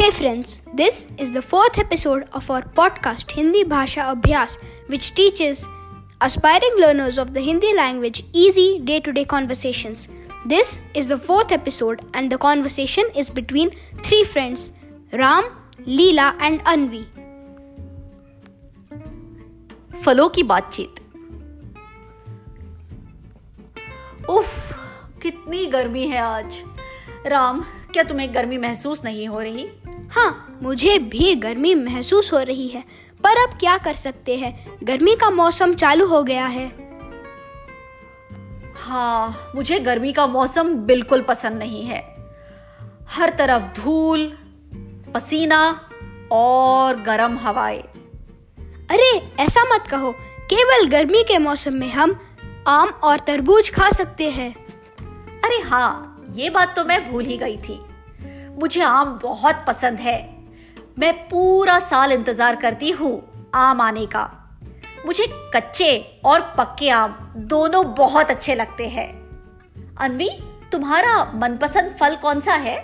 Hey friends, this is the fourth episode of our podcast Hindi Bhasha Abhyas, which teaches aspiring learners of the Hindi language easy day to day conversations. This is the fourth episode, and the conversation is between three friends Ram, Leela, and Anvi. फलों की बातचीत उफ कितनी गर्मी है आज राम क्या तुम्हें गर्मी महसूस नहीं हो रही हाँ मुझे भी गर्मी महसूस हो रही है पर अब क्या कर सकते हैं? गर्मी का मौसम चालू हो गया है। हाँ मुझे गर्मी का मौसम बिल्कुल पसंद नहीं है। हर तरफ़ धूल पसीना और गर्म हवाएँ। अरे ऐसा मत कहो केवल गर्मी के मौसम में हम आम और तरबूज खा सकते हैं। अरे हाँ ये बात तो मैं भूल ही गई थी। मुझे आम बहुत पसंद है। मैं पूरा साल इंतज़ार करती हूँ आम आने का। मुझे कच्चे और पक्के आम दोनों बहुत अच्छे लगते हैं। अनवी तुम्हारा मनपसंद फल कौन सा है?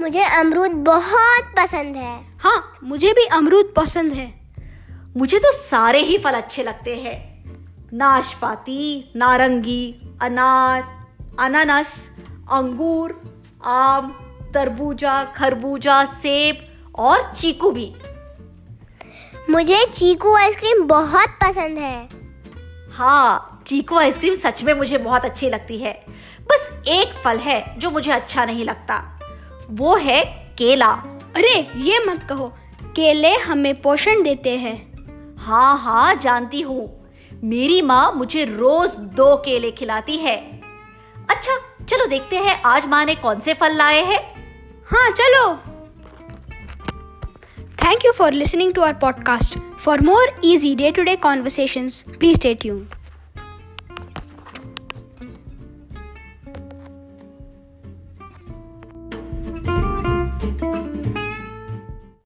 मुझे अमरूद बहुत पसंद है। हाँ मुझे भी अमरूद पसंद है। मुझे तो सारे ही फल अच्छे लगते हैं। नाशपाती नारंगी अनार अनानस अंगूर आम तरबूजा खरबूजा सेब और चीकू भी। मुझे चीकू आइसक्रीम बहुत पसंद है। हाँ चीकू आइसक्रीम सच में मुझे बहुत अच्छी लगती है। बस एक फल है जो मुझे अच्छा नहीं लगता। वो है केला। अरे ये मत कहो। केले हमें पोषण देते हैं। हाँ हाँ जानती हूँ। मेरी माँ मुझे रोज दो केले खिलाती है। अच्छा चलो देखते हैं, आज माँ ने कौन से फल लाए हैं। हाँ चलो। Thank you for listening to our podcast for more easy day to day conversation please stay tuned